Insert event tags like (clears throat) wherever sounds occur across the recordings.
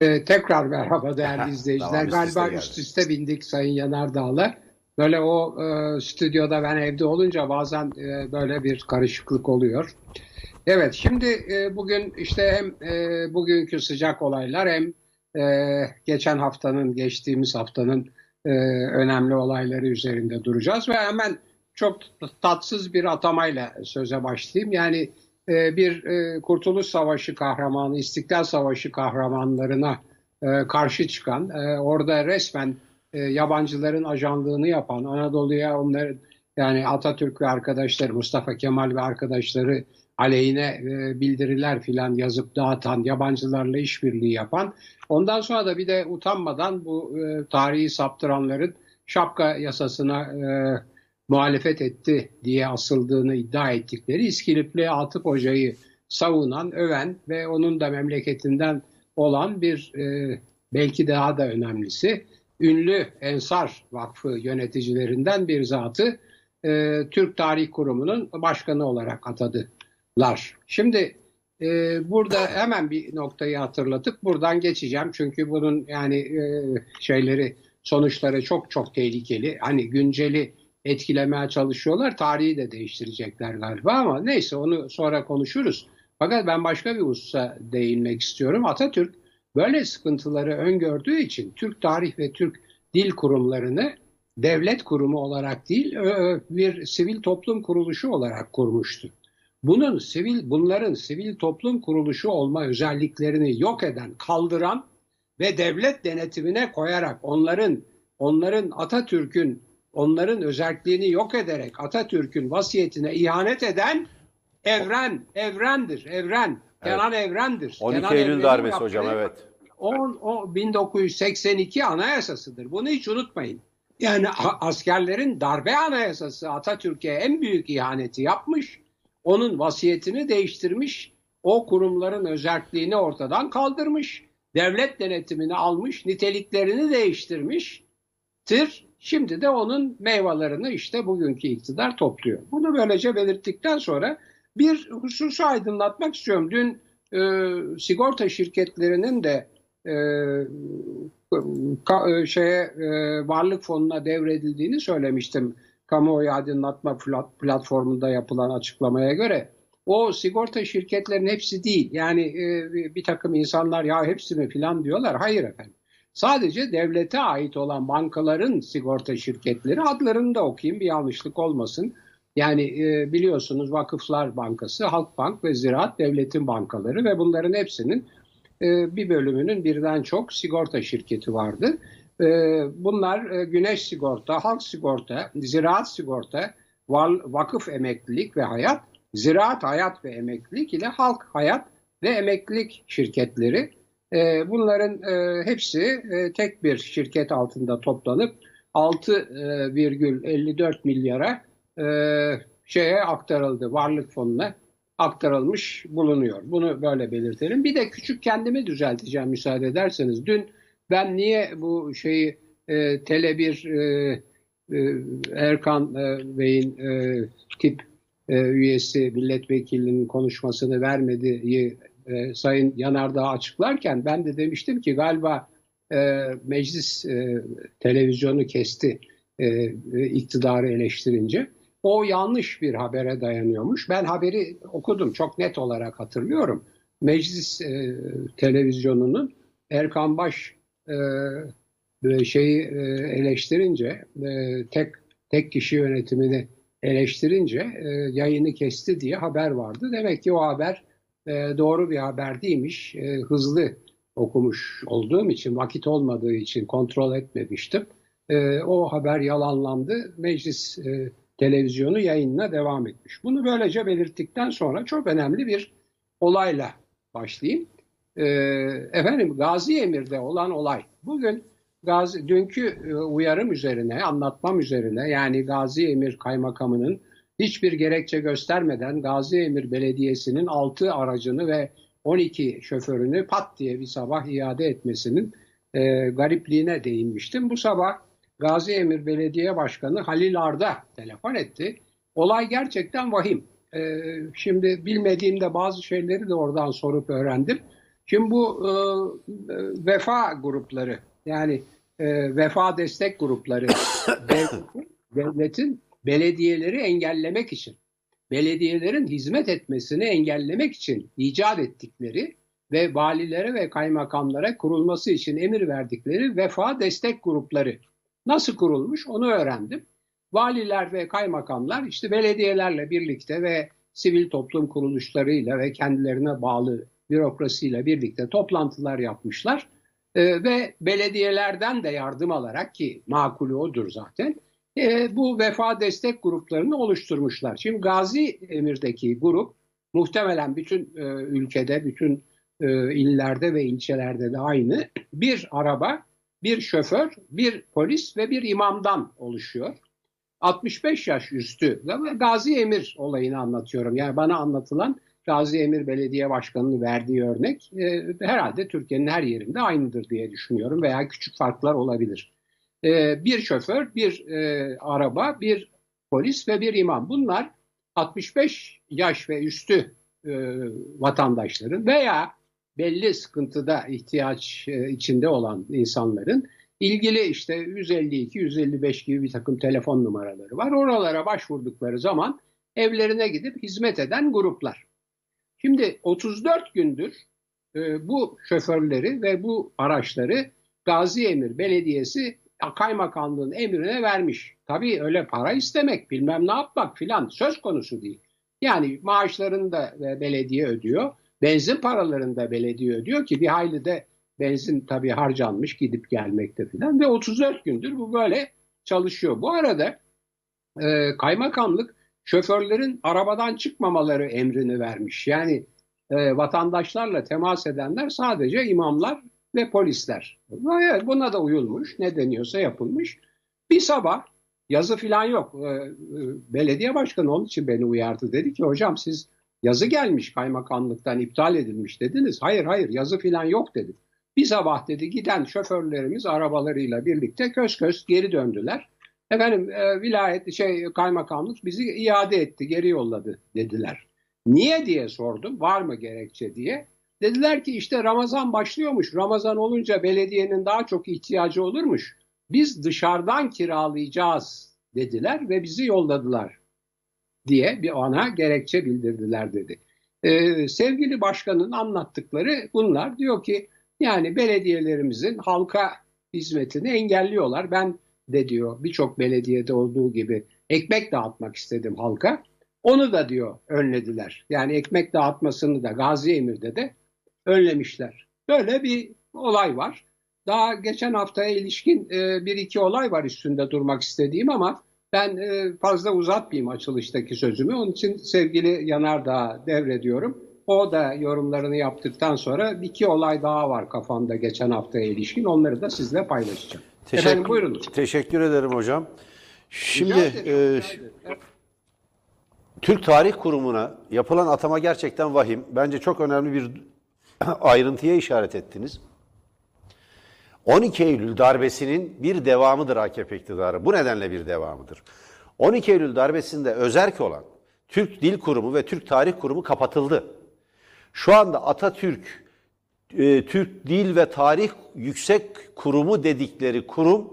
Ee, tekrar merhaba değerli izleyiciler. Tamam, üst Galiba üste üst üste bindik Sayın Yanardağ'la. Böyle o e, stüdyoda ben evde olunca bazen e, böyle bir karışıklık oluyor. Evet şimdi e, bugün işte hem e, bugünkü sıcak olaylar hem e, geçen haftanın geçtiğimiz haftanın e, önemli olayları üzerinde duracağız ve hemen çok tatsız bir atamayla söze başlayayım. Yani bir e, Kurtuluş Savaşı kahramanı, İstiklal Savaşı kahramanlarına e, karşı çıkan, orada resmen yabancıların ajanlığını yapan, Anadolu'ya onların yani Atatürk ve arkadaşları, Mustafa Kemal ve arkadaşları aleyhine bildiriler filan yazıp dağıtan, yabancılarla işbirliği yapan, ondan sonra da bir de utanmadan bu tarihi saptıranların şapka yasasına muhalefet etti diye asıldığını iddia ettikleri İskilipli Atıp Hoca'yı savunan, öven ve onun da memleketinden olan bir e, belki daha da önemlisi ünlü Ensar Vakfı yöneticilerinden bir zatı e, Türk Tarih Kurumu'nun başkanı olarak atadılar. Şimdi e, burada hemen bir noktayı hatırlatıp buradan geçeceğim. Çünkü bunun yani e, şeyleri sonuçları çok çok tehlikeli. Hani günceli etkilemeye çalışıyorlar. Tarihi de değiştirecekler galiba ama neyse onu sonra konuşuruz. Fakat ben başka bir hususa değinmek istiyorum. Atatürk böyle sıkıntıları öngördüğü için Türk Tarih ve Türk Dil Kurumlarını devlet kurumu olarak değil bir sivil toplum kuruluşu olarak kurmuştu. Bunun sivil bunların sivil toplum kuruluşu olma özelliklerini yok eden, kaldıran ve devlet denetimine koyarak onların onların Atatürk'ün onların özelliğini yok ederek Atatürk'ün vasiyetine ihanet eden evren, evrendir, evren. Evet. Kenan Evren'dir. 12 Kenan Eylül darbesi hocam evet. 10, o 1982 anayasasıdır. Bunu hiç unutmayın. Yani askerlerin darbe anayasası Atatürk'e en büyük ihaneti yapmış. Onun vasiyetini değiştirmiş. O kurumların özelliğini ortadan kaldırmış. Devlet denetimini almış, niteliklerini değiştirmiştir Şimdi de onun meyvelerini işte bugünkü iktidar topluyor. Bunu böylece belirttikten sonra bir hususu aydınlatmak istiyorum. Dün e, sigorta şirketlerinin de e, ka, e, şeye e, varlık fonuna devredildiğini söylemiştim. Kamuoyu aydınlatma platformunda yapılan açıklamaya göre. O sigorta şirketlerin hepsi değil. Yani e, bir takım insanlar ya hepsi mi filan diyorlar. Hayır efendim. Sadece devlete ait olan bankaların sigorta şirketleri adlarını da okuyayım bir yanlışlık olmasın. Yani e, biliyorsunuz Vakıflar Bankası, Halkbank ve Ziraat devletin bankaları ve bunların hepsinin e, bir bölümünün birden çok sigorta şirketi vardı. E, bunlar e, Güneş Sigorta, Halk Sigorta, Ziraat Sigorta, Vakıf Emeklilik ve Hayat, Ziraat Hayat ve Emeklilik ile Halk Hayat ve Emeklilik şirketleri bunların e, hepsi e, tek bir şirket altında toplanıp 6,54 e, milyara şeye aktarıldı, varlık fonuna aktarılmış bulunuyor. Bunu böyle belirtelim. Bir de küçük kendimi düzelteceğim müsaade ederseniz. Dün ben niye bu şeyi e, Tele1 e, e, Erkan e, Bey'in e, tip e, üyesi milletvekilinin konuşmasını vermediği e, Sayın Yanardağ açıklarken ben de demiştim ki galiba e, meclis e, televizyonu kesti e, e, iktidarı eleştirince. O yanlış bir habere dayanıyormuş. Ben haberi okudum çok net olarak hatırlıyorum. Meclis e, televizyonunun Erkan Baş e, şeyi e, eleştirince e, tek tek kişi yönetimini eleştirince e, yayını kesti diye haber vardı. Demek ki o haber e, doğru bir haber değilmiş. E, hızlı okumuş olduğum için, vakit olmadığı için kontrol etmemiştim. E, o haber yalanlandı. Meclis e, televizyonu yayınına devam etmiş. Bunu böylece belirttikten sonra çok önemli bir olayla başlayayım. Efendim Gazi Emir'de olan olay. Bugün Gazi, dünkü e, uyarım üzerine, anlatmam üzerine yani Gazi Emir Kaymakamı'nın hiçbir gerekçe göstermeden Gazi Emir Belediyesi'nin 6 aracını ve 12 şoförünü pat diye bir sabah iade etmesinin e, garipliğine değinmiştim. Bu sabah Gazi Emir Belediye Başkanı Halil Arda telefon etti. Olay gerçekten vahim. E, şimdi bilmediğimde bazı şeyleri de oradan sorup öğrendim. Şimdi bu e, vefa grupları yani e, vefa destek grupları (coughs) devletin belediyeleri engellemek için, belediyelerin hizmet etmesini engellemek için icat ettikleri ve valilere ve kaymakamlara kurulması için emir verdikleri vefa destek grupları. Nasıl kurulmuş onu öğrendim. Valiler ve kaymakamlar işte belediyelerle birlikte ve sivil toplum kuruluşlarıyla ve kendilerine bağlı bürokrasiyle birlikte toplantılar yapmışlar. E, ve belediyelerden de yardım alarak ki makulü odur zaten e, bu vefa destek gruplarını oluşturmuşlar. Şimdi Gazi Emir'deki grup muhtemelen bütün e, ülkede, bütün e, illerde ve ilçelerde de aynı. Bir araba, bir şoför, bir polis ve bir imamdan oluşuyor. 65 yaş üstü. Gazi Emir olayını anlatıyorum. Yani bana anlatılan Gazi Emir Belediye Başkanı'nın verdiği örnek e, herhalde Türkiye'nin her yerinde aynıdır diye düşünüyorum veya küçük farklar olabilir. E, bir şoför, bir e, araba, bir polis ve bir imam. Bunlar 65 yaş ve üstü e, vatandaşların veya belli sıkıntıda ihtiyaç e, içinde olan insanların ilgili işte 152, 155 gibi bir takım telefon numaraları var. Oralara başvurdukları zaman evlerine gidip hizmet eden gruplar. Şimdi 34 gündür e, bu şoförleri ve bu araçları Gazi Emir Belediyesi kaymakamlığın emrine vermiş. Tabii öyle para istemek bilmem ne yapmak filan söz konusu değil. Yani maaşlarını da belediye ödüyor. Benzin paralarını da belediye ödüyor ki bir hayli de benzin tabii harcanmış gidip gelmekte filan ve 34 gündür bu böyle çalışıyor. Bu arada e, kaymakamlık şoförlerin arabadan çıkmamaları emrini vermiş. Yani e, vatandaşlarla temas edenler sadece imamlar ve polisler. Evet, buna da uyulmuş. Ne deniyorsa yapılmış. Bir sabah yazı falan yok. E, e, belediye başkanı onun için beni uyardı. Dedi ki hocam siz yazı gelmiş kaymakamlıktan iptal edilmiş dediniz. Hayır hayır yazı falan yok dedi. Bir sabah dedi giden şoförlerimiz arabalarıyla birlikte köz köz geri döndüler. Efendim e, vilayet şey kaymakamlık bizi iade etti, geri yolladı dediler. Niye diye sordum. Var mı gerekçe diye. Dediler ki işte Ramazan başlıyormuş. Ramazan olunca belediyenin daha çok ihtiyacı olurmuş. Biz dışarıdan kiralayacağız dediler ve bizi yolladılar diye bir ana gerekçe bildirdiler dedi. Ee, sevgili başkanın anlattıkları bunlar. Diyor ki yani belediyelerimizin halka hizmetini engelliyorlar. Ben de diyor birçok belediyede olduğu gibi ekmek dağıtmak istedim halka. Onu da diyor önlediler. Yani ekmek dağıtmasını da Gazi Emir'de de önlemişler. Böyle bir olay var. Daha geçen haftaya ilişkin e, bir iki olay var üstünde durmak istediğim ama ben e, fazla uzatmayayım açılıştaki sözümü. Onun için sevgili Yanardağ'a devrediyorum. O da yorumlarını yaptıktan sonra bir iki olay daha var kafamda geçen haftaya ilişkin. Onları da sizle paylaşacağım. Teşekkür, Efendim buyurun. Teşekkür ederim hocam. Şimdi e, Türk Tarih Kurumu'na yapılan atama gerçekten vahim. Bence çok önemli bir (clears throat) ayrıntıya işaret ettiniz. 12 Eylül darbesinin bir devamıdır AKP iktidarı. Bu nedenle bir devamıdır. 12 Eylül darbesinde özerk olan Türk Dil Kurumu ve Türk Tarih Kurumu kapatıldı. Şu anda Atatürk e, Türk Dil ve Tarih Yüksek Kurumu dedikleri kurum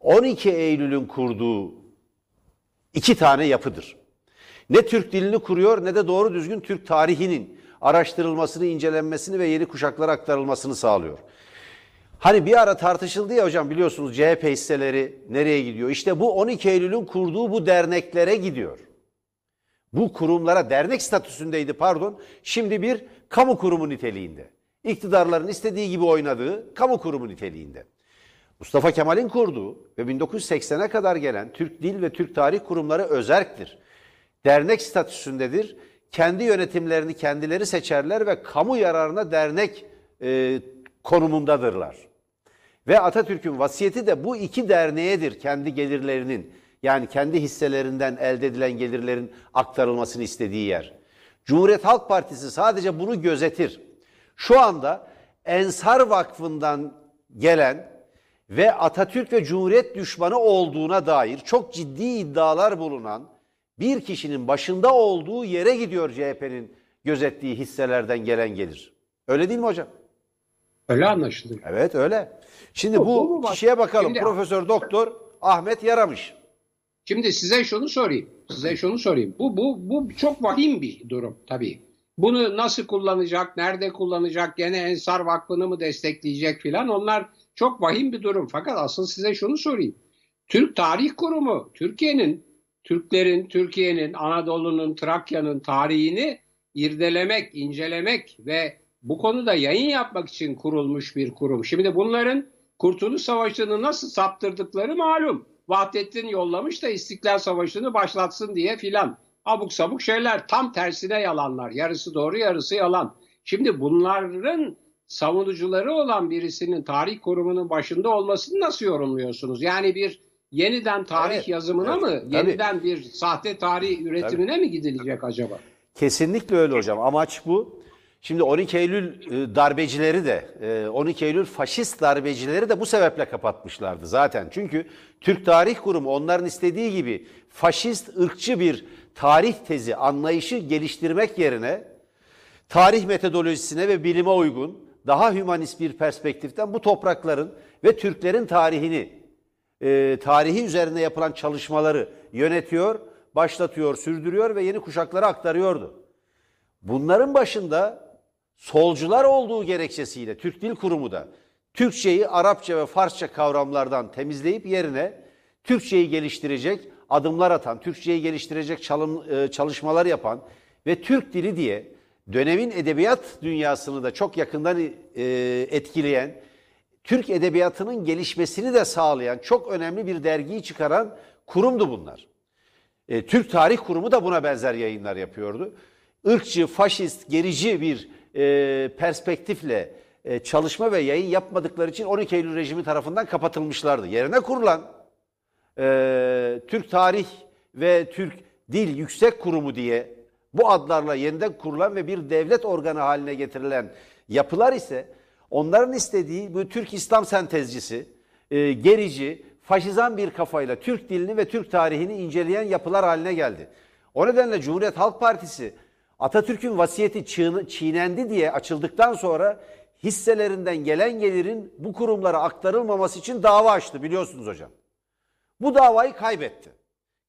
12 Eylül'ün kurduğu iki tane yapıdır. Ne Türk dilini kuruyor ne de doğru düzgün Türk tarihinin araştırılmasını, incelenmesini ve yeni kuşaklara aktarılmasını sağlıyor. Hani bir ara tartışıldı ya hocam biliyorsunuz CHP hisseleri nereye gidiyor? İşte bu 12 Eylül'ün kurduğu bu derneklere gidiyor. Bu kurumlara dernek statüsündeydi pardon. Şimdi bir kamu kurumu niteliğinde. İktidarların istediği gibi oynadığı kamu kurumu niteliğinde. Mustafa Kemal'in kurduğu ve 1980'e kadar gelen Türk Dil ve Türk Tarih Kurumları özerktir. Dernek statüsündedir. Kendi yönetimlerini kendileri seçerler ve kamu yararına dernek e, konumundadırlar. Ve Atatürk'ün vasiyeti de bu iki derneğedir kendi gelirlerinin yani kendi hisselerinden elde edilen gelirlerin aktarılmasını istediği yer. Cumhuriyet Halk Partisi sadece bunu gözetir. Şu anda Ensar Vakfı'ndan gelen ve Atatürk ve Cumhuriyet düşmanı olduğuna dair çok ciddi iddialar bulunan bir kişinin başında olduğu yere gidiyor CHP'nin gözettiği hisselerden gelen gelir. Öyle değil mi hocam? Öyle anlaşılıyor. Evet öyle. Şimdi bu, bu, bu kişiye bakalım. Şimdi, Profesör Doktor Ahmet Yaramış. Şimdi size şunu sorayım. Size şunu sorayım. Bu bu bu çok vahim bir durum tabii. Bunu nasıl kullanacak, nerede kullanacak, gene Ensar Vakfı'nı mı destekleyecek filan onlar çok vahim bir durum. Fakat asıl size şunu sorayım. Türk Tarih Kurumu, Türkiye'nin, Türklerin, Türkiye'nin, Anadolu'nun, Trakya'nın tarihini irdelemek, incelemek ve bu konuda yayın yapmak için kurulmuş bir kurum. Şimdi bunların Kurtuluş Savaşı'nı nasıl saptırdıkları malum. Vahdettin yollamış da İstiklal Savaşı'nı başlatsın diye filan. Abuk sabuk şeyler tam tersine yalanlar. Yarısı doğru yarısı yalan. Şimdi bunların savunucuları olan birisinin tarih kurumunun başında olmasını nasıl yorumluyorsunuz? Yani bir yeniden tarih evet, yazımına evet, mı, tabii. yeniden bir sahte tarih üretimine tabii. mi gidilecek acaba? Kesinlikle öyle hocam. Amaç bu. Şimdi 12 Eylül e, darbecileri de, 12 e, Eylül faşist darbecileri de bu sebeple kapatmışlardı zaten. Çünkü Türk Tarih Kurumu onların istediği gibi faşist, ırkçı bir tarih tezi, anlayışı geliştirmek yerine tarih metodolojisine ve bilime uygun, daha hümanist bir perspektiften bu toprakların ve Türklerin tarihini, e, tarihi üzerine yapılan çalışmaları yönetiyor, başlatıyor, sürdürüyor ve yeni kuşaklara aktarıyordu. Bunların başında solcular olduğu gerekçesiyle Türk Dil Kurumu da Türkçeyi Arapça ve Farsça kavramlardan temizleyip yerine Türkçeyi geliştirecek adımlar atan, Türkçeyi geliştirecek çalım, e, çalışmalar yapan ve Türk dili diye dönemin edebiyat dünyasını da çok yakından e, etkileyen, Türk edebiyatının gelişmesini de sağlayan çok önemli bir dergiyi çıkaran kurumdu bunlar. E, Türk Tarih Kurumu da buna benzer yayınlar yapıyordu. Irkçı, faşist, gerici bir e, perspektifle e, çalışma ve yayın yapmadıkları için 12 Eylül rejimi tarafından kapatılmışlardı. Yerine kurulan e, Türk Tarih ve Türk Dil Yüksek Kurumu diye bu adlarla yeniden kurulan ve bir devlet organı haline getirilen yapılar ise onların istediği bu Türk İslam sentezcisi, e, gerici, faşizan bir kafayla Türk dilini ve Türk tarihini inceleyen yapılar haline geldi. O nedenle Cumhuriyet Halk Partisi Atatürk'ün vasiyeti çiğnendi diye açıldıktan sonra hisselerinden gelen gelirin bu kurumlara aktarılmaması için dava açtı biliyorsunuz hocam. Bu davayı kaybetti.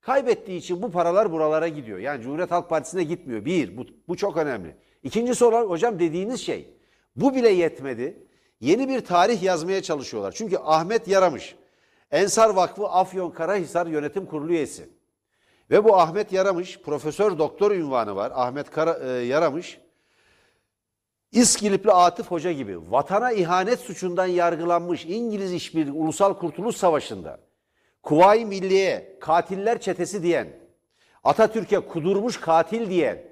Kaybettiği için bu paralar buralara gidiyor. Yani Cumhuriyet Halk Partisi'ne gitmiyor. Bir, bu, bu çok önemli. İkincisi olarak hocam dediğiniz şey, bu bile yetmedi. Yeni bir tarih yazmaya çalışıyorlar. Çünkü Ahmet Yaramış, Ensar Vakfı Afyon Karahisar Yönetim Kurulu üyesi. Ve bu Ahmet Yaramış, profesör doktor ünvanı var. Ahmet Kara, e, Yaramış, İskilipli Atıf Hoca gibi vatana ihanet suçundan yargılanmış İngiliz İşbirliği Ulusal Kurtuluş Savaşı'nda Kuvayi Milliye katiller çetesi diyen, Atatürk'e kudurmuş katil diyen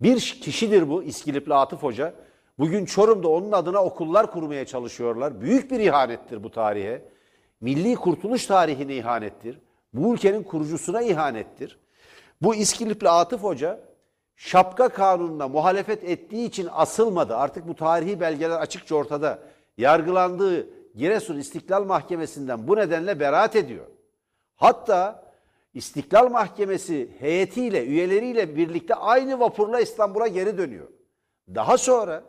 bir kişidir bu İskilipli Atıf Hoca. Bugün Çorum'da onun adına okullar kurmaya çalışıyorlar. Büyük bir ihanettir bu tarihe. Milli kurtuluş tarihine ihanettir. Bu ülkenin kurucusuna ihanettir. Bu İskilipli Atıf Hoca şapka kanununa muhalefet ettiği için asılmadı. Artık bu tarihi belgeler açıkça ortada. Yargılandığı Giresun İstiklal Mahkemesi'nden bu nedenle beraat ediyor. Hatta İstiklal Mahkemesi heyetiyle, üyeleriyle birlikte aynı vapurla İstanbul'a geri dönüyor. Daha sonra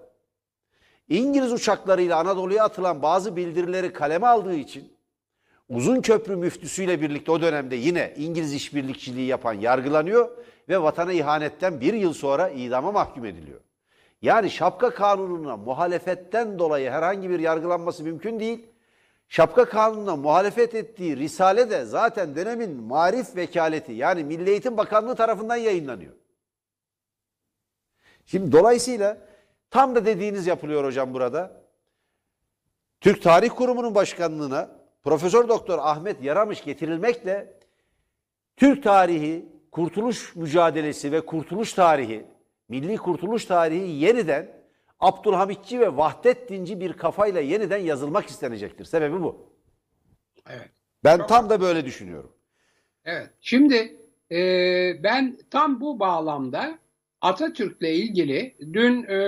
İngiliz uçaklarıyla Anadolu'ya atılan bazı bildirileri kaleme aldığı için Uzun Köprü müftüsüyle birlikte o dönemde yine İngiliz işbirlikçiliği yapan yargılanıyor ve vatana ihanetten bir yıl sonra idama mahkum ediliyor. Yani şapka kanununa muhalefetten dolayı herhangi bir yargılanması mümkün değil. Şapka kanununa muhalefet ettiği risale de zaten dönemin marif vekaleti yani Milli Eğitim Bakanlığı tarafından yayınlanıyor. Şimdi dolayısıyla tam da dediğiniz yapılıyor hocam burada. Türk Tarih Kurumu'nun başkanlığına Profesör Doktor Ahmet Yaramış getirilmekle Türk tarihi, kurtuluş mücadelesi ve kurtuluş tarihi, milli kurtuluş tarihi yeniden Abdülhamitçi ve Vahdettinci bir kafayla yeniden yazılmak istenecektir. Sebebi bu. Evet. Ben Çok tam da böyle düşünüyorum. Evet. Şimdi e, ben tam bu bağlamda Atatürk'le ilgili dün e,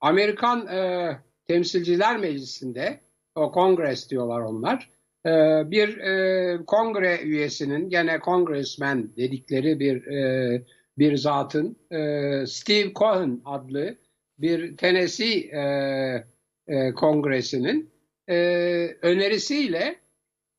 Amerikan e, Temsilciler Meclisi'nde o kongres diyorlar onlar. Ee, bir e, kongre üyesinin gene congressman dedikleri bir e, bir zatın e, Steve Cohen adlı bir Tennessee e, Kongresi'nin e, önerisiyle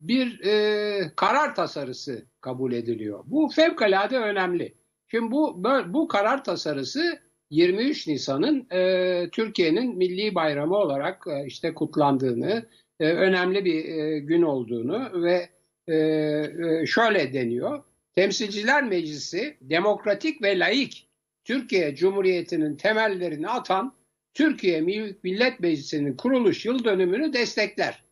bir e, karar tasarısı kabul ediliyor. Bu fevkalade önemli. Şimdi bu bu karar tasarısı 23 Nisan'ın e, Türkiye'nin milli bayramı olarak e, işte kutlandığını, e, önemli bir e, gün olduğunu ve e, e, şöyle deniyor. Temsilciler Meclisi demokratik ve laik Türkiye Cumhuriyeti'nin temellerini atan Türkiye Millet Meclisi'nin kuruluş yıl dönümünü destekler.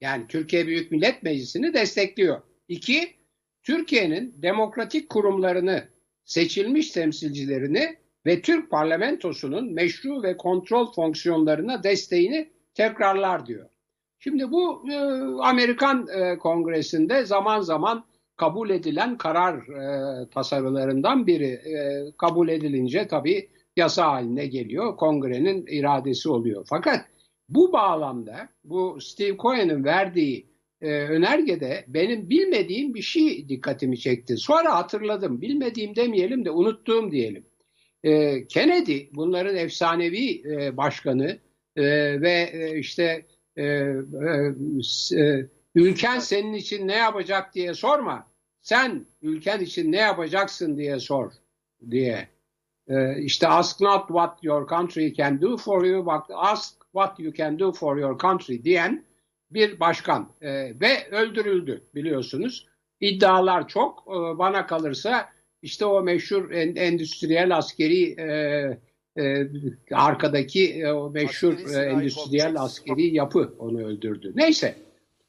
Yani Türkiye Büyük Millet Meclisi'ni destekliyor. İki, Türkiye'nin demokratik kurumlarını, seçilmiş temsilcilerini ve Türk parlamentosunun meşru ve kontrol fonksiyonlarına desteğini tekrarlar diyor. Şimdi bu e, Amerikan e, Kongresi'nde zaman zaman kabul edilen karar e, tasarılarından biri. E, kabul edilince tabii yasa haline geliyor. Kongrenin iradesi oluyor. Fakat bu bağlamda bu Steve Cohen'in verdiği e, önergede benim bilmediğim bir şey dikkatimi çekti. Sonra hatırladım. Bilmediğim demeyelim de unuttuğum diyelim. E, Kennedy bunların efsanevi e, başkanı e, ve e, işte e, e, e, ülken senin için ne yapacak diye sorma. Sen ülken için ne yapacaksın diye sor diye. E, işte ask not what your country can do for you, but ask what you can do for your country diyen bir başkan e, ve öldürüldü biliyorsunuz. İddialar çok. E, bana kalırsa işte o meşhur endüstriyel askeri e, e, arkadaki e, o meşhur e, endüstriyel askeri yapı onu öldürdü. Neyse.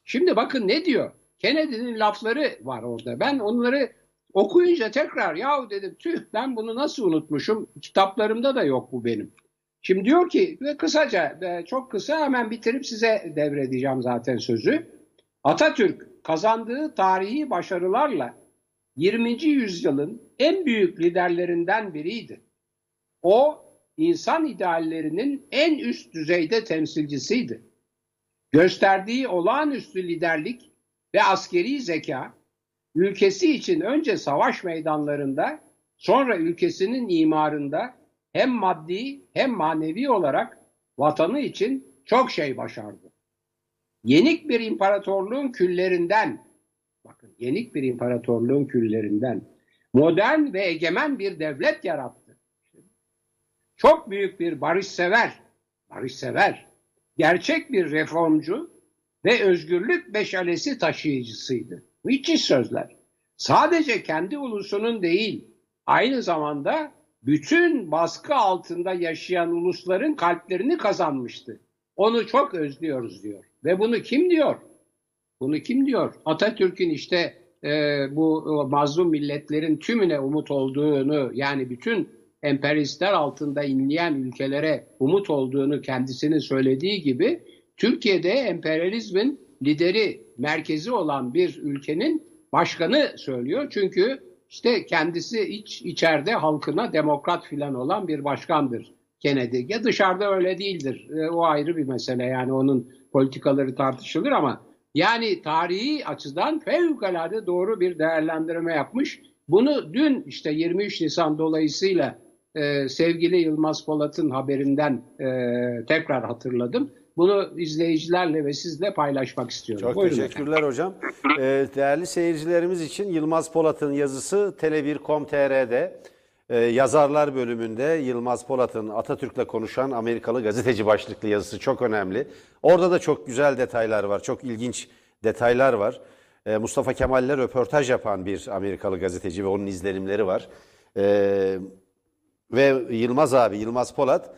Şimdi bakın ne diyor? Kennedy'nin lafları var orada. Ben onları okuyunca tekrar yahu dedim tüh ben bunu nasıl unutmuşum? Kitaplarımda da yok bu benim. Şimdi diyor ki ve kısaca e, çok kısa hemen bitirip size devredeceğim zaten sözü. Atatürk kazandığı tarihi başarılarla 20. yüzyılın en büyük liderlerinden biriydi. O insan ideallerinin en üst düzeyde temsilcisiydi. Gösterdiği olağanüstü liderlik ve askeri zeka ülkesi için önce savaş meydanlarında sonra ülkesinin imarında hem maddi hem manevi olarak vatanı için çok şey başardı. Yenik bir imparatorluğun küllerinden, bakın yenik bir imparatorluğun küllerinden modern ve egemen bir devlet yarattı. Çok büyük bir barışsever, barışsever, gerçek bir reformcu ve özgürlük meşalesi taşıyıcısıydı. Müthiş sözler. Sadece kendi ulusunun değil, aynı zamanda bütün baskı altında yaşayan ulusların kalplerini kazanmıştı. Onu çok özlüyoruz diyor. Ve bunu kim diyor? Bunu kim diyor? Atatürk'ün işte e, bu mazlum milletlerin tümüne umut olduğunu yani bütün emperyalistler altında inleyen ülkelere umut olduğunu kendisinin söylediği gibi Türkiye'de emperyalizmin lideri, merkezi olan bir ülkenin başkanı söylüyor. Çünkü işte kendisi iç içeride halkına demokrat filan olan bir başkandır Kennedy. Ya dışarıda öyle değildir. E, o ayrı bir mesele yani onun politikaları tartışılır ama yani tarihi açıdan fevkalade doğru bir değerlendirme yapmış. Bunu dün işte 23 Nisan dolayısıyla e, sevgili Yılmaz Polat'ın haberinden e, tekrar hatırladım. Bunu izleyicilerle ve sizle paylaşmak istiyorum. Çok Buyurun teşekkürler efendim. hocam. Ee, değerli seyircilerimiz için Yılmaz Polat'ın yazısı tele1.com.tr'de e, yazarlar bölümünde Yılmaz Polat'ın Atatürk'le konuşan Amerikalı gazeteci başlıklı yazısı çok önemli. Orada da çok güzel detaylar var, çok ilginç detaylar var. E, Mustafa Kemal'le röportaj yapan bir Amerikalı gazeteci ve onun izlenimleri var. E, ve Yılmaz abi, Yılmaz Polat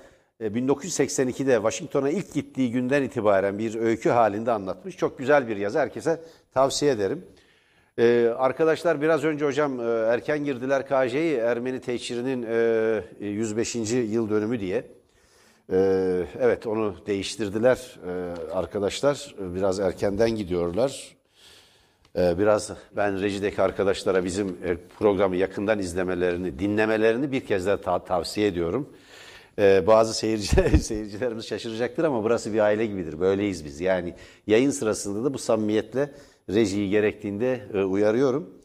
1982'de e, Washington'a ilk gittiği günden itibaren bir öykü halinde anlatmış. Çok güzel bir yazı. Herkese tavsiye ederim. Ee, arkadaşlar biraz önce hocam e, erken girdiler KJ'yi Ermeni teçhirinin e, 105. yıl dönümü diye. Ee, evet onu değiştirdiler e, arkadaşlar. Biraz erkenden gidiyorlar. Ee, biraz ben rejideki arkadaşlara bizim e, programı yakından izlemelerini, dinlemelerini bir kez daha ta tavsiye ediyorum. Ee, bazı seyirciler, (laughs) seyircilerimiz şaşıracaktır ama burası bir aile gibidir. Böyleyiz biz. Yani yayın sırasında da bu samimiyetle rejiyi gerektiğinde e, uyarıyorum.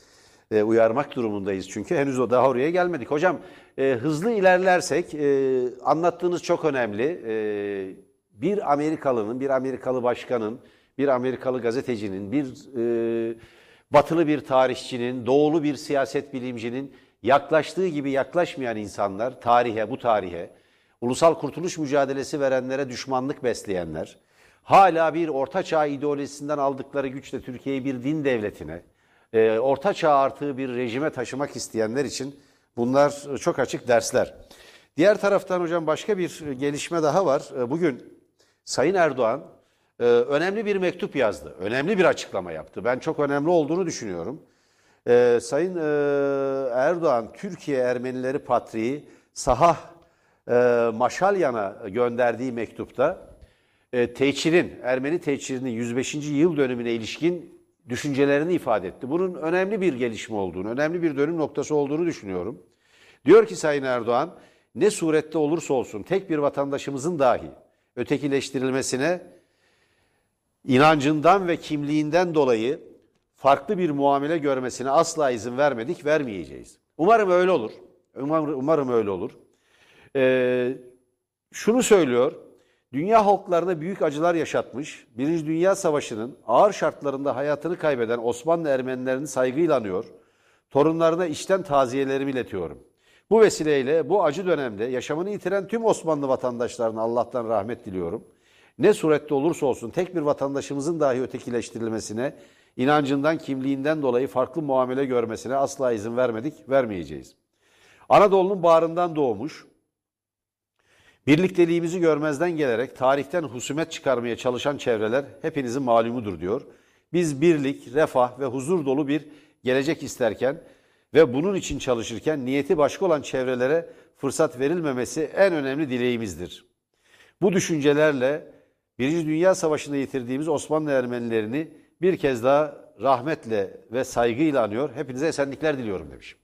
E, uyarmak durumundayız çünkü henüz o daha oraya gelmedik. Hocam e, hızlı ilerlersek anlattığınız çok önemli. Bir Amerikalının, bir Amerikalı başkanın, bir Amerikalı gazetecinin, bir batılı bir tarihçinin, doğulu bir siyaset bilimcinin yaklaştığı gibi yaklaşmayan insanlar tarihe, bu tarihe, ulusal kurtuluş mücadelesi verenlere düşmanlık besleyenler, hala bir ortaçağ ideolojisinden aldıkları güçle Türkiye'yi bir din devletine, e, ortaçağ artığı bir rejime taşımak isteyenler için bunlar çok açık dersler. Diğer taraftan hocam başka bir gelişme daha var. E, bugün Sayın Erdoğan e, önemli bir mektup yazdı. Önemli bir açıklama yaptı. Ben çok önemli olduğunu düşünüyorum. E, Sayın e, Erdoğan Türkiye Ermenileri Patriği Sahah e, Maşalyan'a gönderdiği mektupta e, teçhirin, Ermeni teçhirinin 105. yıl dönümüne ilişkin düşüncelerini ifade etti. Bunun önemli bir gelişme olduğunu, önemli bir dönüm noktası olduğunu düşünüyorum. Diyor ki Sayın Erdoğan, ne surette olursa olsun tek bir vatandaşımızın dahi ötekileştirilmesine inancından ve kimliğinden dolayı farklı bir muamele görmesine asla izin vermedik, vermeyeceğiz. Umarım öyle olur. Umarım, umarım öyle olur. Ee, şunu söylüyor, dünya halklarına büyük acılar yaşatmış, Birinci Dünya Savaşı'nın ağır şartlarında hayatını kaybeden Osmanlı Ermenilerini saygıyla anıyor, torunlarına içten taziyelerimi iletiyorum. Bu vesileyle bu acı dönemde yaşamını yitiren tüm Osmanlı vatandaşlarına Allah'tan rahmet diliyorum. Ne surette olursa olsun tek bir vatandaşımızın dahi ötekileştirilmesine, inancından, kimliğinden dolayı farklı muamele görmesine asla izin vermedik, vermeyeceğiz. Anadolu'nun bağrından doğmuş, birlikteliğimizi görmezden gelerek tarihten husumet çıkarmaya çalışan çevreler hepinizin malumudur diyor. Biz birlik, refah ve huzur dolu bir gelecek isterken ve bunun için çalışırken niyeti başka olan çevrelere fırsat verilmemesi en önemli dileğimizdir. Bu düşüncelerle Birinci Dünya Savaşı'nda yitirdiğimiz Osmanlı Ermenilerini bir kez daha rahmetle ve saygıyla anıyor. Hepinize esenlikler diliyorum demiş.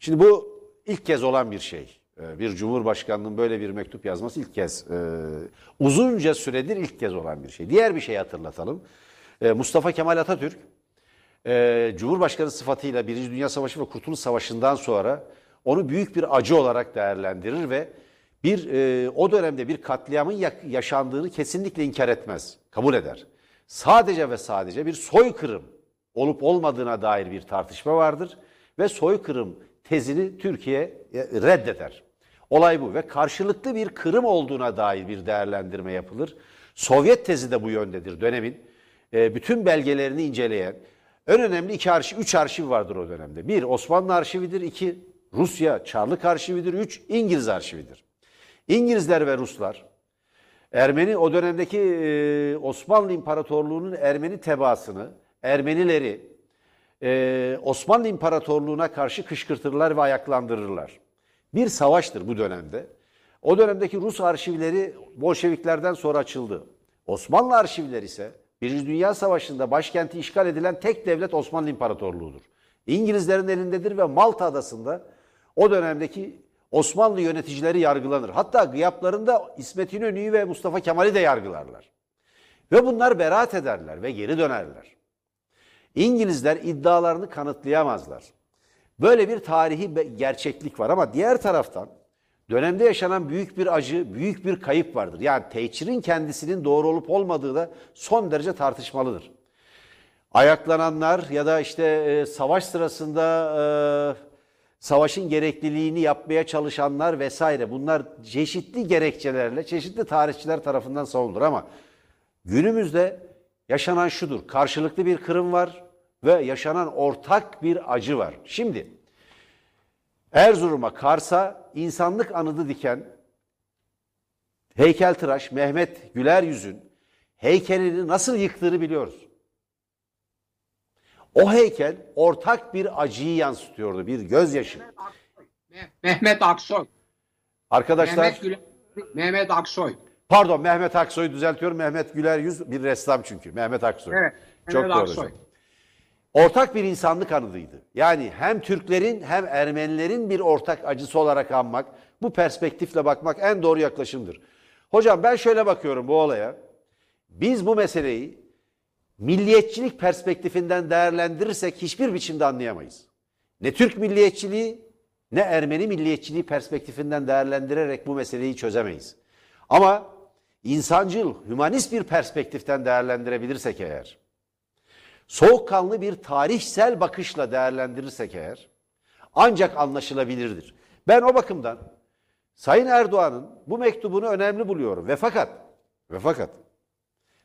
Şimdi bu ilk kez olan bir şey. Ee, bir cumhurbaşkanının böyle bir mektup yazması ilk kez. Ee, uzunca süredir ilk kez olan bir şey. Diğer bir şey hatırlatalım. Ee, Mustafa Kemal Atatürk e, Cumhurbaşkanı sıfatıyla Birinci Dünya Savaşı ve Kurtuluş Savaşı'ndan sonra onu büyük bir acı olarak değerlendirir ve bir e, o dönemde bir katliamın yaşandığını kesinlikle inkar etmez, kabul eder. Sadece ve sadece bir soykırım olup olmadığına dair bir tartışma vardır ve soykırım tezini Türkiye e, reddeder. Olay bu ve karşılıklı bir kırım olduğuna dair bir değerlendirme yapılır. Sovyet tezi de bu yöndedir dönemin. E, bütün belgelerini inceleyen, en önemli iki arşiv, üç arşiv vardır o dönemde. Bir Osmanlı arşividir, iki Rusya Çarlık arşividir, üç İngiliz arşividir. İngilizler ve Ruslar Ermeni o dönemdeki e, Osmanlı İmparatorluğu'nun Ermeni tebaasını, Ermenileri e, Osmanlı İmparatorluğu'na karşı kışkırtırlar ve ayaklandırırlar. Bir savaştır bu dönemde. O dönemdeki Rus arşivleri Bolşeviklerden sonra açıldı. Osmanlı arşivleri ise Birinci Dünya Savaşı'nda başkenti işgal edilen tek devlet Osmanlı İmparatorluğu'dur. İngilizlerin elindedir ve Malta adasında o dönemdeki Osmanlı yöneticileri yargılanır. Hatta gıyaplarında İsmet İnönü'yü ve Mustafa Kemal'i de yargılarlar. Ve bunlar beraat ederler ve geri dönerler. İngilizler iddialarını kanıtlayamazlar. Böyle bir tarihi gerçeklik var ama diğer taraftan Dönemde yaşanan büyük bir acı, büyük bir kayıp vardır. Yani teçhirin kendisinin doğru olup olmadığı da son derece tartışmalıdır. Ayaklananlar ya da işte e, savaş sırasında e, savaşın gerekliliğini yapmaya çalışanlar vesaire bunlar çeşitli gerekçelerle çeşitli tarihçiler tarafından savunulur ama günümüzde yaşanan şudur. Karşılıklı bir kırım var ve yaşanan ortak bir acı var. Şimdi Erzurum'a, Kars'a insanlık anıdı diken heykeltıraş Mehmet Güler Yüz'ün heykelini nasıl yıktığını biliyoruz. O heykel ortak bir acıyı yansıtıyordu, bir gözyaşı. Mehmet Aksoy. Arkadaşlar Mehmet, Güler, Mehmet Aksoy. Pardon Mehmet Aksoy düzeltiyorum. Mehmet Güler Yüz bir ressam çünkü. Mehmet Aksoy. Evet. Çok Mehmet doğru. Aksoy. Ortak bir insanlık anıdıydı. Yani hem Türklerin hem Ermenilerin bir ortak acısı olarak anmak, bu perspektifle bakmak en doğru yaklaşımdır. Hocam ben şöyle bakıyorum bu olaya. Biz bu meseleyi milliyetçilik perspektifinden değerlendirirsek hiçbir biçimde anlayamayız. Ne Türk milliyetçiliği ne Ermeni milliyetçiliği perspektifinden değerlendirerek bu meseleyi çözemeyiz. Ama insancıl, hümanist bir perspektiften değerlendirebilirsek eğer, soğukkanlı bir tarihsel bakışla değerlendirirsek eğer, ancak anlaşılabilirdir. Ben o bakımdan Sayın Erdoğan'ın bu mektubunu önemli buluyorum ve fakat ve fakat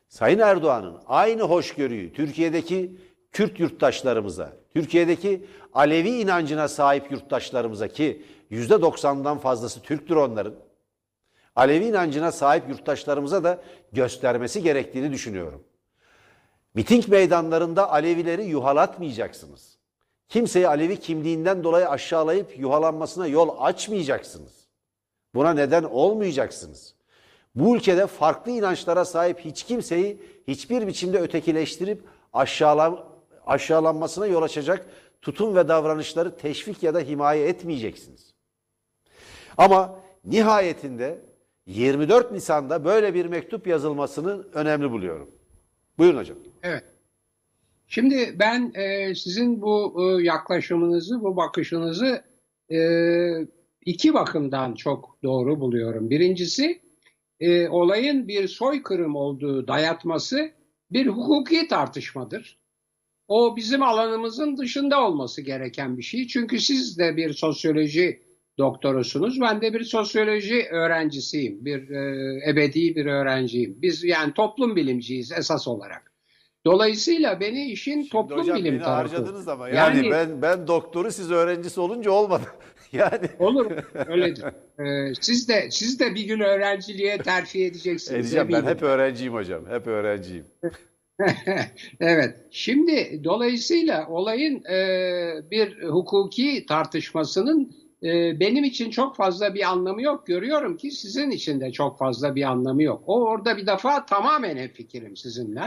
Sayın Erdoğan'ın aynı hoşgörüyü Türkiye'deki Kürt yurttaşlarımıza, Türkiye'deki Alevi inancına sahip yurttaşlarımıza ki %90'dan fazlası Türktür onların, Alevi inancına sahip yurttaşlarımıza da göstermesi gerektiğini düşünüyorum. Miting meydanlarında Alevileri yuhalatmayacaksınız. Kimseyi Alevi kimliğinden dolayı aşağılayıp yuhalanmasına yol açmayacaksınız. Buna neden olmayacaksınız. Bu ülkede farklı inançlara sahip hiç kimseyi hiçbir biçimde ötekileştirip aşağılan, aşağılanmasına yol açacak tutum ve davranışları teşvik ya da himaye etmeyeceksiniz. Ama nihayetinde 24 Nisan'da böyle bir mektup yazılmasını önemli buluyorum. Buyurun hocam. Evet. Şimdi ben e, sizin bu e, yaklaşımınızı, bu bakışınızı e, iki bakımdan çok doğru buluyorum. Birincisi e, olayın bir soykırım olduğu dayatması bir hukuki tartışmadır. O bizim alanımızın dışında olması gereken bir şey. Çünkü siz de bir sosyoloji doktorusunuz. Ben de bir sosyoloji öğrencisiyim. Bir e, ebedi bir öğrenciyim. Biz yani toplum bilimciyiz esas olarak. Dolayısıyla beni işin Şimdi toplum hocam, bilim beni tarafı. harcadınız ama yani, yani ben ben doktoru siz öğrencisi olunca olmadı. (laughs) yani olur öyledir. Ee, (laughs) siz de siz de bir gün öğrenciliğe terfi edeceksiniz. Edeceğim ben hep öğrenciyim hocam. Hep öğrenciyim. (laughs) evet. Şimdi dolayısıyla olayın e, bir hukuki tartışmasının e, benim için çok fazla bir anlamı yok. Görüyorum ki sizin için de çok fazla bir anlamı yok. O orada bir defa tamamen fikrim sizinle.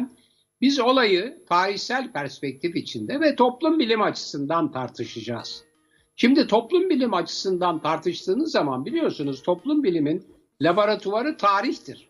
Biz olayı tarihsel perspektif içinde ve toplum bilim açısından tartışacağız. Şimdi toplum bilim açısından tartıştığınız zaman biliyorsunuz toplum bilimin laboratuvarı tarihtir.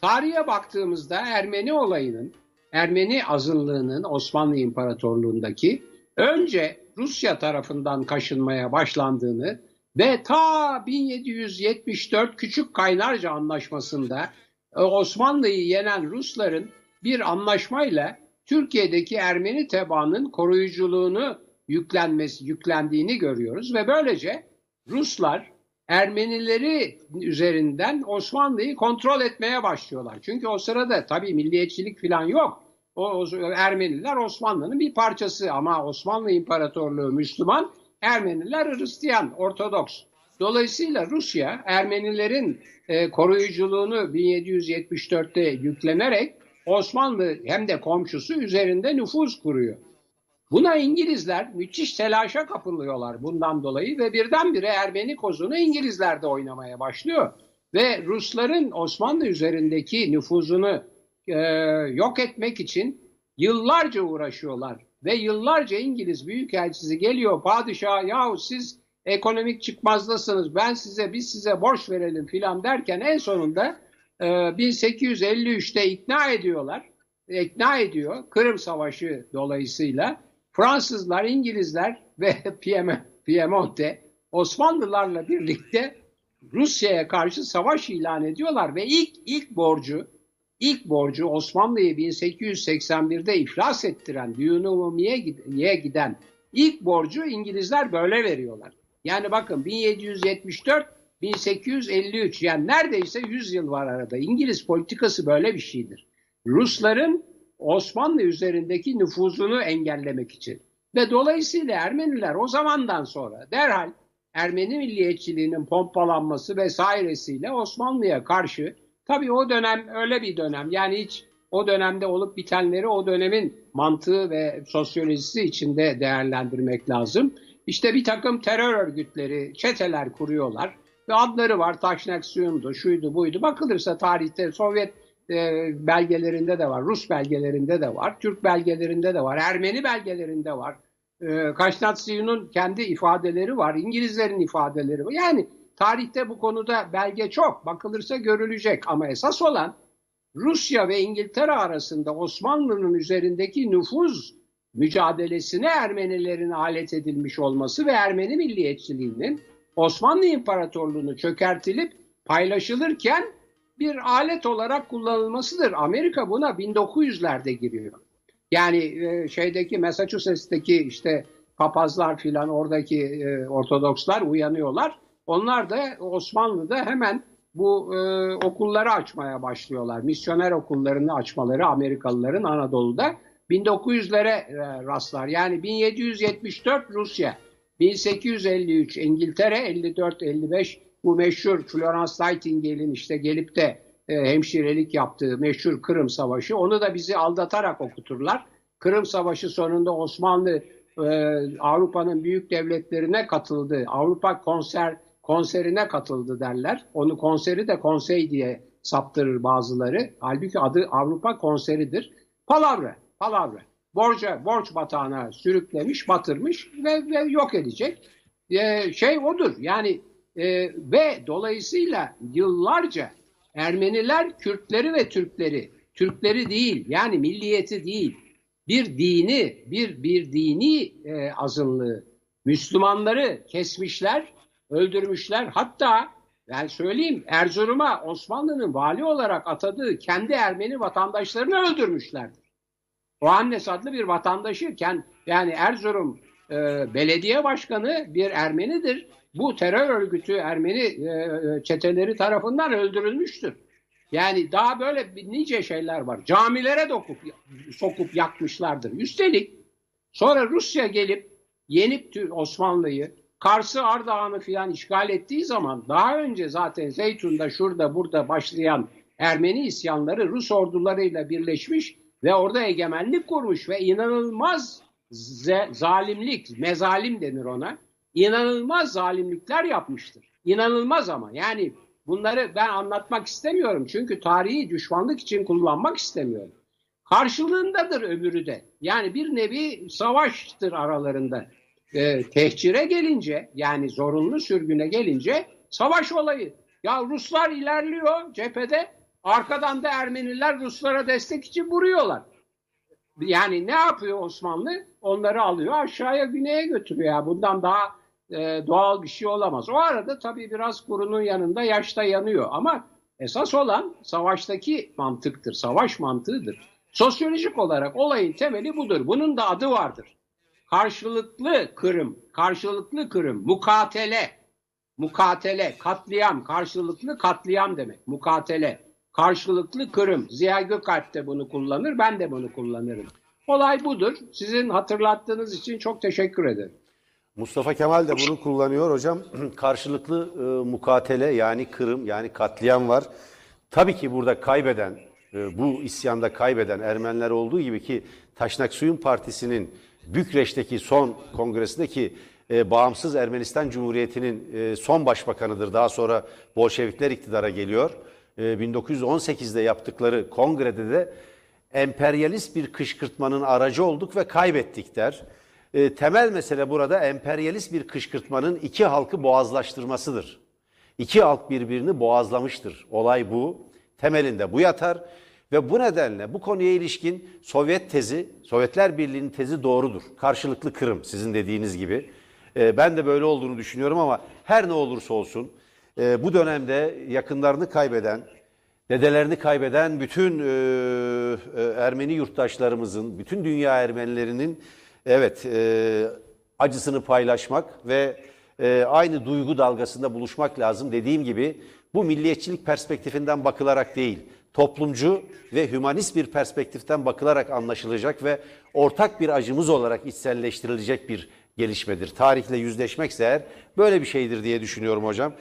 Tarihe baktığımızda Ermeni olayının, Ermeni azınlığının Osmanlı İmparatorluğundaki önce Rusya tarafından kaşınmaya başlandığını ve ta 1774 Küçük Kaynarca Anlaşması'nda e, Osmanlı'yı yenen Rusların bir anlaşmayla Türkiye'deki Ermeni tebaanın koruyuculuğunu yüklenmesi yüklendiğini görüyoruz ve böylece Ruslar Ermenileri üzerinden Osmanlı'yı kontrol etmeye başlıyorlar. Çünkü o sırada tabii milliyetçilik falan yok. O, Ermeniler Osmanlı'nın bir parçası ama Osmanlı İmparatorluğu Müslüman, Ermeniler Hristiyan, Ortodoks. Dolayısıyla Rusya Ermenilerin e, koruyuculuğunu 1774'te yüklenerek Osmanlı hem de komşusu üzerinde nüfuz kuruyor. Buna İngilizler müthiş telaşa kapılıyorlar bundan dolayı ve birdenbire Ermeni kozunu İngilizler de oynamaya başlıyor. Ve Rusların Osmanlı üzerindeki nüfuzunu e, yok etmek için yıllarca uğraşıyorlar. Ve yıllarca İngiliz Büyükelçisi geliyor padişah yahu siz ekonomik çıkmazdasınız ben size biz size borç verelim filan derken en sonunda e, 1853'te ikna ediyorlar. İkna ediyor Kırım Savaşı dolayısıyla Fransızlar, İngilizler ve (laughs) Piemonte Osmanlılarla birlikte Rusya'ya karşı savaş ilan ediyorlar ve ilk ilk borcu ilk borcu Osmanlı'yı 1881'de iflas ettiren Düğün-i giden ilk borcu İngilizler böyle veriyorlar. Yani bakın 1774 1853 yani neredeyse 100 yıl var arada. İngiliz politikası böyle bir şeydir. Rusların Osmanlı üzerindeki nüfuzunu engellemek için. Ve dolayısıyla Ermeniler o zamandan sonra derhal Ermeni milliyetçiliğinin pompalanması vesairesiyle Osmanlı'ya karşı tabii o dönem öyle bir dönem yani hiç o dönemde olup bitenleri o dönemin mantığı ve sosyolojisi içinde değerlendirmek lazım. İşte bir takım terör örgütleri, çeteler kuruyorlar ve adları var. Taşnaksiyondu, şuydu, buydu. Bakılırsa tarihte Sovyet e, belgelerinde de var, Rus belgelerinde de var, Türk belgelerinde de var, Ermeni belgelerinde var. E, Kaşnatsiyu'nun kendi ifadeleri var, İngilizlerin ifadeleri var. Yani tarihte bu konuda belge çok, bakılırsa görülecek ama esas olan Rusya ve İngiltere arasında Osmanlı'nın üzerindeki nüfuz mücadelesine Ermenilerin alet edilmiş olması ve Ermeni milliyetçiliğinin Osmanlı İmparatorluğu'nu çökertilip paylaşılırken bir alet olarak kullanılmasıdır. Amerika buna 1900'lerde giriyor. Yani e, şeydeki Massachusetts'teki işte papazlar filan oradaki e, Ortodokslar uyanıyorlar. Onlar da Osmanlı'da hemen bu e, okulları açmaya başlıyorlar. Misyoner okullarını açmaları Amerikalıların Anadolu'da 1900'lere e, rastlar. Yani 1774 Rusya, 1853 İngiltere, 54-55 bu meşhur Florence Nightingale'in işte gelip de e, hemşirelik yaptığı meşhur Kırım Savaşı. Onu da bizi aldatarak okuturlar. Kırım Savaşı sonunda Osmanlı e, Avrupa'nın büyük devletlerine katıldı. Avrupa konser konserine katıldı derler. Onu konseri de konsey diye saptırır bazıları. Halbuki adı Avrupa konseridir. Palavra, palavra. Borca, borç batağına sürüklemiş, batırmış ve, ve yok edecek. Ee, şey odur. Yani e, ve dolayısıyla yıllarca Ermeniler Kürtleri ve Türkleri, Türkleri değil yani milliyeti değil, bir dini, bir bir dini e, azınlığı, Müslümanları kesmişler, öldürmüşler. Hatta ben söyleyeyim Erzurum'a Osmanlı'nın vali olarak atadığı kendi Ermeni vatandaşlarını öldürmüşlerdir. Ohannes adlı bir vatandaşı yani Erzurum e, belediye başkanı bir Ermenidir. Bu terör örgütü Ermeni e, e çeteleri tarafından öldürülmüştür. Yani daha böyle nice şeyler var. Camilere dokup, sokup yakmışlardır. Üstelik sonra Rusya gelip yenip Osmanlı'yı Kars'ı Ardahan'ı filan işgal ettiği zaman daha önce zaten Zeytun'da şurada burada başlayan Ermeni isyanları Rus ordularıyla birleşmiş ve orada egemenlik kurmuş ve inanılmaz zalimlik, mezalim denir ona. İnanılmaz zalimlikler yapmıştır. İnanılmaz ama yani bunları ben anlatmak istemiyorum. Çünkü tarihi düşmanlık için kullanmak istemiyorum. Karşılığındadır öbürü de. Yani bir nevi savaştır aralarında e, tehcire gelince yani zorunlu sürgüne gelince savaş olayı. Ya Ruslar ilerliyor cephede arkadan da Ermeniler Ruslara destek için vuruyorlar. Yani ne yapıyor Osmanlı? Onları alıyor aşağıya güneye götürüyor. Ya. Bundan daha e, doğal bir şey olamaz. O arada tabii biraz kurunun yanında yaşta yanıyor ama esas olan savaştaki mantıktır. Savaş mantığıdır. Sosyolojik olarak olayın temeli budur. Bunun da adı vardır karşılıklı kırım, karşılıklı kırım, mukatele, mukatele, katliam, karşılıklı katliam demek, mukatele, karşılıklı kırım. Ziya Gökalp de bunu kullanır, ben de bunu kullanırım. Olay budur. Sizin hatırlattığınız için çok teşekkür ederim. Mustafa Kemal de bunu kullanıyor hocam. (clears throat) Karşılıklı e, mukatele yani kırım yani katliam var. Tabii ki burada kaybeden, e, bu isyanda kaybeden Ermeniler olduğu gibi ki Taşnak Suyun Partisi'nin Bükreş'teki son kongresindeki e, bağımsız Ermenistan Cumhuriyeti'nin e, son başbakanıdır. Daha sonra Bolşevikler iktidara geliyor. E, 1918'de yaptıkları kongrede de emperyalist bir kışkırtmanın aracı olduk ve kaybettik der. E, temel mesele burada emperyalist bir kışkırtmanın iki halkı boğazlaştırmasıdır. İki halk birbirini boğazlamıştır. Olay bu. Temelinde bu yatar. Ve bu nedenle bu konuya ilişkin Sovyet tezi, Sovyetler Birliği'nin tezi doğrudur. Karşılıklı Kırım sizin dediğiniz gibi. E, ben de böyle olduğunu düşünüyorum ama her ne olursa olsun e, bu dönemde yakınlarını kaybeden, dedelerini kaybeden bütün e, e, Ermeni yurttaşlarımızın, bütün dünya Ermenilerinin evet e, acısını paylaşmak ve e, aynı duygu dalgasında buluşmak lazım. Dediğim gibi bu milliyetçilik perspektifinden bakılarak değil, toplumcu ve hümanist bir perspektiften bakılarak anlaşılacak ve ortak bir acımız olarak içselleştirilecek bir gelişmedir. Tarihle yüzleşmekse eğer böyle bir şeydir diye düşünüyorum hocam.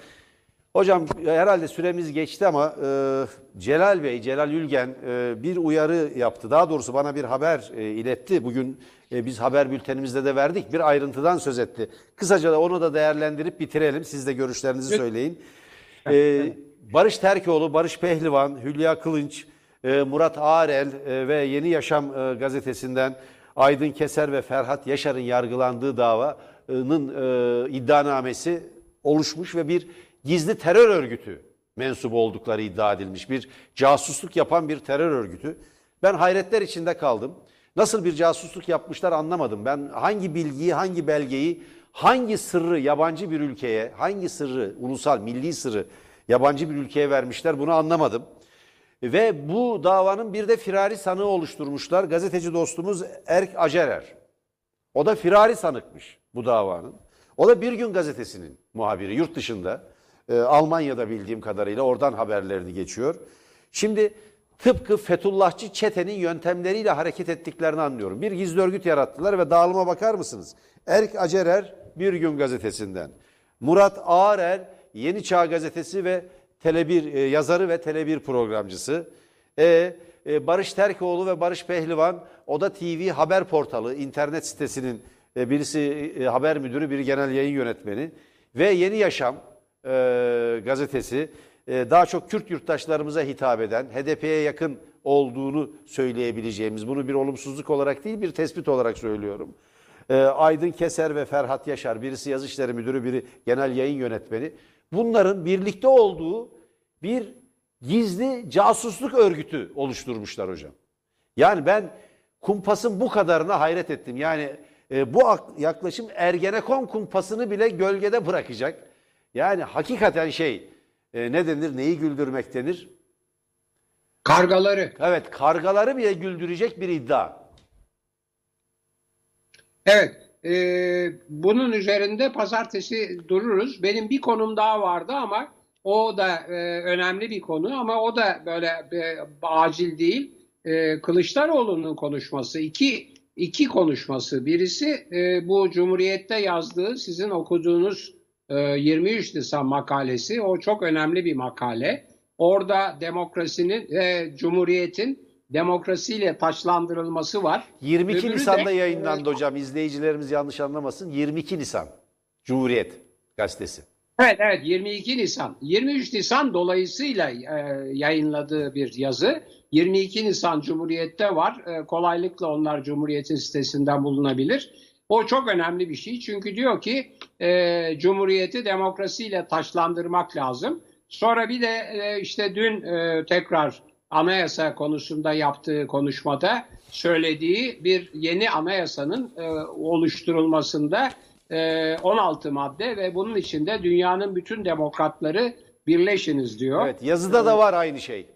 Hocam herhalde süremiz geçti ama e, Celal Bey, Celal Ülgen e, bir uyarı yaptı. Daha doğrusu bana bir haber e, iletti. Bugün e, biz haber bültenimizde de verdik. Bir ayrıntıdan söz etti. Kısaca da onu da değerlendirip bitirelim. Siz de görüşlerinizi söyleyin. E, Barış Terkoğlu, Barış Pehlivan, Hülya Kılınç, e, Murat Ağrel e, ve Yeni Yaşam e, gazetesinden Aydın Keser ve Ferhat Yaşar'ın yargılandığı davanın iddianamesi oluşmuş ve bir gizli terör örgütü mensubu oldukları iddia edilmiş. Bir casusluk yapan bir terör örgütü. Ben hayretler içinde kaldım. Nasıl bir casusluk yapmışlar anlamadım. Ben hangi bilgiyi, hangi belgeyi, hangi sırrı yabancı bir ülkeye, hangi sırrı, ulusal, milli sırrı yabancı bir ülkeye vermişler bunu anlamadım. Ve bu davanın bir de firari sanığı oluşturmuşlar. Gazeteci dostumuz Erk Acerer. O da firari sanıkmış bu davanın. O da Bir Gün Gazetesi'nin muhabiri yurt dışında. E, Almanya'da bildiğim kadarıyla oradan haberlerini geçiyor. Şimdi tıpkı Fethullahçı çetenin yöntemleriyle hareket ettiklerini anlıyorum. Bir gizli örgüt yarattılar ve dağılıma bakar mısınız? Erk Acerer Bir Gün Gazetesi'nden. Murat Ağarer Yeni Çağ Gazetesi ve Tele1 e, yazarı ve Tele1 programcısı. E, e, Barış Terkoğlu ve Barış Pehlivan Oda TV haber portalı internet sitesinin e, birisi haber müdürü, biri genel yayın yönetmeni ve Yeni Yaşam e, gazetesi e, daha çok Kürt yurttaşlarımıza hitap eden, HDP'ye yakın olduğunu söyleyebileceğimiz, bunu bir olumsuzluk olarak değil bir tespit olarak söylüyorum. E, Aydın Keser ve Ferhat Yaşar, birisi yazı işleri müdürü, biri genel yayın yönetmeni. Bunların birlikte olduğu bir gizli casusluk örgütü oluşturmuşlar hocam. Yani ben kumpasın bu kadarına hayret ettim. Yani e, bu yaklaşım Ergenekon kumpasını bile gölgede bırakacak. Yani hakikaten şey e, ne denir, neyi güldürmek denir? Kargaları. Evet, kargaları bile güldürecek bir iddia. Evet, e, bunun üzerinde pazartesi dururuz. Benim bir konum daha vardı ama o da e, önemli bir konu ama o da böyle e, acil değil. E, Kılıçdaroğlu'nun konuşması, iki iki konuşması. Birisi e, bu Cumhuriyet'te yazdığı, sizin okuduğunuz e, 23 Nisan makalesi. O çok önemli bir makale. Orada demokrasinin, e, Cumhuriyet'in demokrasiyle taçlandırılması var. 22 Öbürü Nisan'da de, yayınlandı e, hocam. İzleyicilerimiz yanlış anlamasın. 22 Nisan Cumhuriyet gazetesi. Evet evet 22 Nisan. 23 Nisan dolayısıyla e, yayınladığı bir yazı. 22 Nisan Cumhuriyet'te var. E, kolaylıkla onlar Cumhuriyet'in sitesinden bulunabilir. O çok önemli bir şey. Çünkü diyor ki e, Cumhuriyet'i demokrasiyle taşlandırmak lazım. Sonra bir de e, işte dün e, tekrar anayasa konusunda yaptığı konuşmada söylediği bir yeni anayasanın e, oluşturulmasında e, 16 madde ve bunun içinde dünyanın bütün demokratları birleşiniz diyor. Evet yazıda da var aynı şey.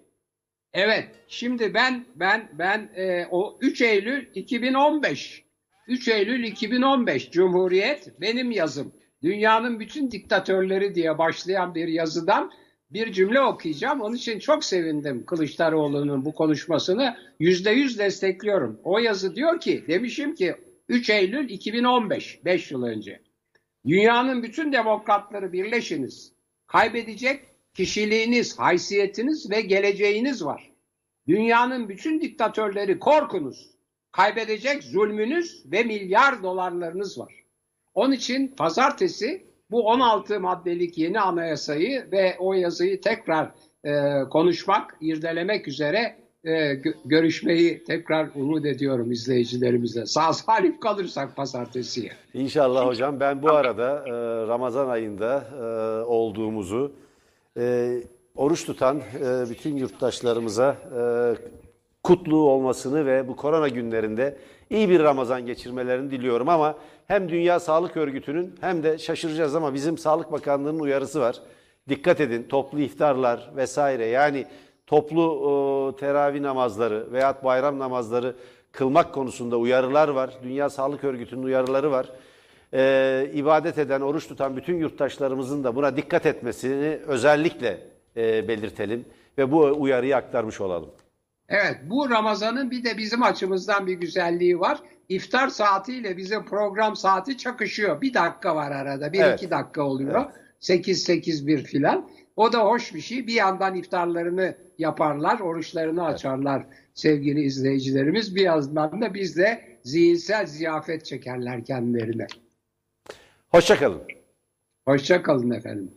Evet şimdi ben ben ben e, o 3 Eylül 2015 3 Eylül 2015 Cumhuriyet benim yazım. Dünyanın bütün diktatörleri diye başlayan bir yazıdan bir cümle okuyacağım. Onun için çok sevindim Kılıçdaroğlu'nun bu konuşmasını. Yüzde yüz destekliyorum. O yazı diyor ki, demişim ki 3 Eylül 2015, 5 yıl önce. Dünyanın bütün demokratları birleşiniz. Kaybedecek kişiliğiniz, haysiyetiniz ve geleceğiniz var. Dünyanın bütün diktatörleri korkunuz. Kaybedecek zulmünüz ve milyar dolarlarınız var. Onun için pazartesi bu 16 maddelik yeni anayasayı ve o yazıyı tekrar e, konuşmak, irdelemek üzere e, görüşmeyi tekrar umut ediyorum izleyicilerimize. Sağ salim kalırsak pazartesiye. İnşallah hocam. Ben bu arada e, Ramazan ayında e, olduğumuzu e, oruç tutan e, bütün yurttaşlarımıza e, kutlu olmasını ve bu korona günlerinde iyi bir Ramazan geçirmelerini diliyorum ama hem Dünya Sağlık Örgütü'nün hem de şaşıracağız ama bizim Sağlık Bakanlığı'nın uyarısı var. Dikkat edin toplu iftarlar vesaire yani toplu e, teravih namazları veya bayram namazları kılmak konusunda uyarılar var. Dünya Sağlık Örgütü'nün uyarıları var. Ee, ibadet eden, oruç tutan bütün yurttaşlarımızın da buna dikkat etmesini özellikle e, belirtelim ve bu uyarıyı aktarmış olalım. Evet bu Ramazan'ın bir de bizim açımızdan bir güzelliği var. İftar saatiyle bizim program saati çakışıyor. Bir dakika var arada. Bir evet. iki dakika oluyor. Evet. 8-8-1 filan. O da hoş bir şey. Bir yandan iftarlarını yaparlar, oruçlarını açarlar sevgili izleyicilerimiz. Bir yandan da biz de zihinsel ziyafet çekerler kendilerine. Hoşçakalın. Hoşçakalın efendim.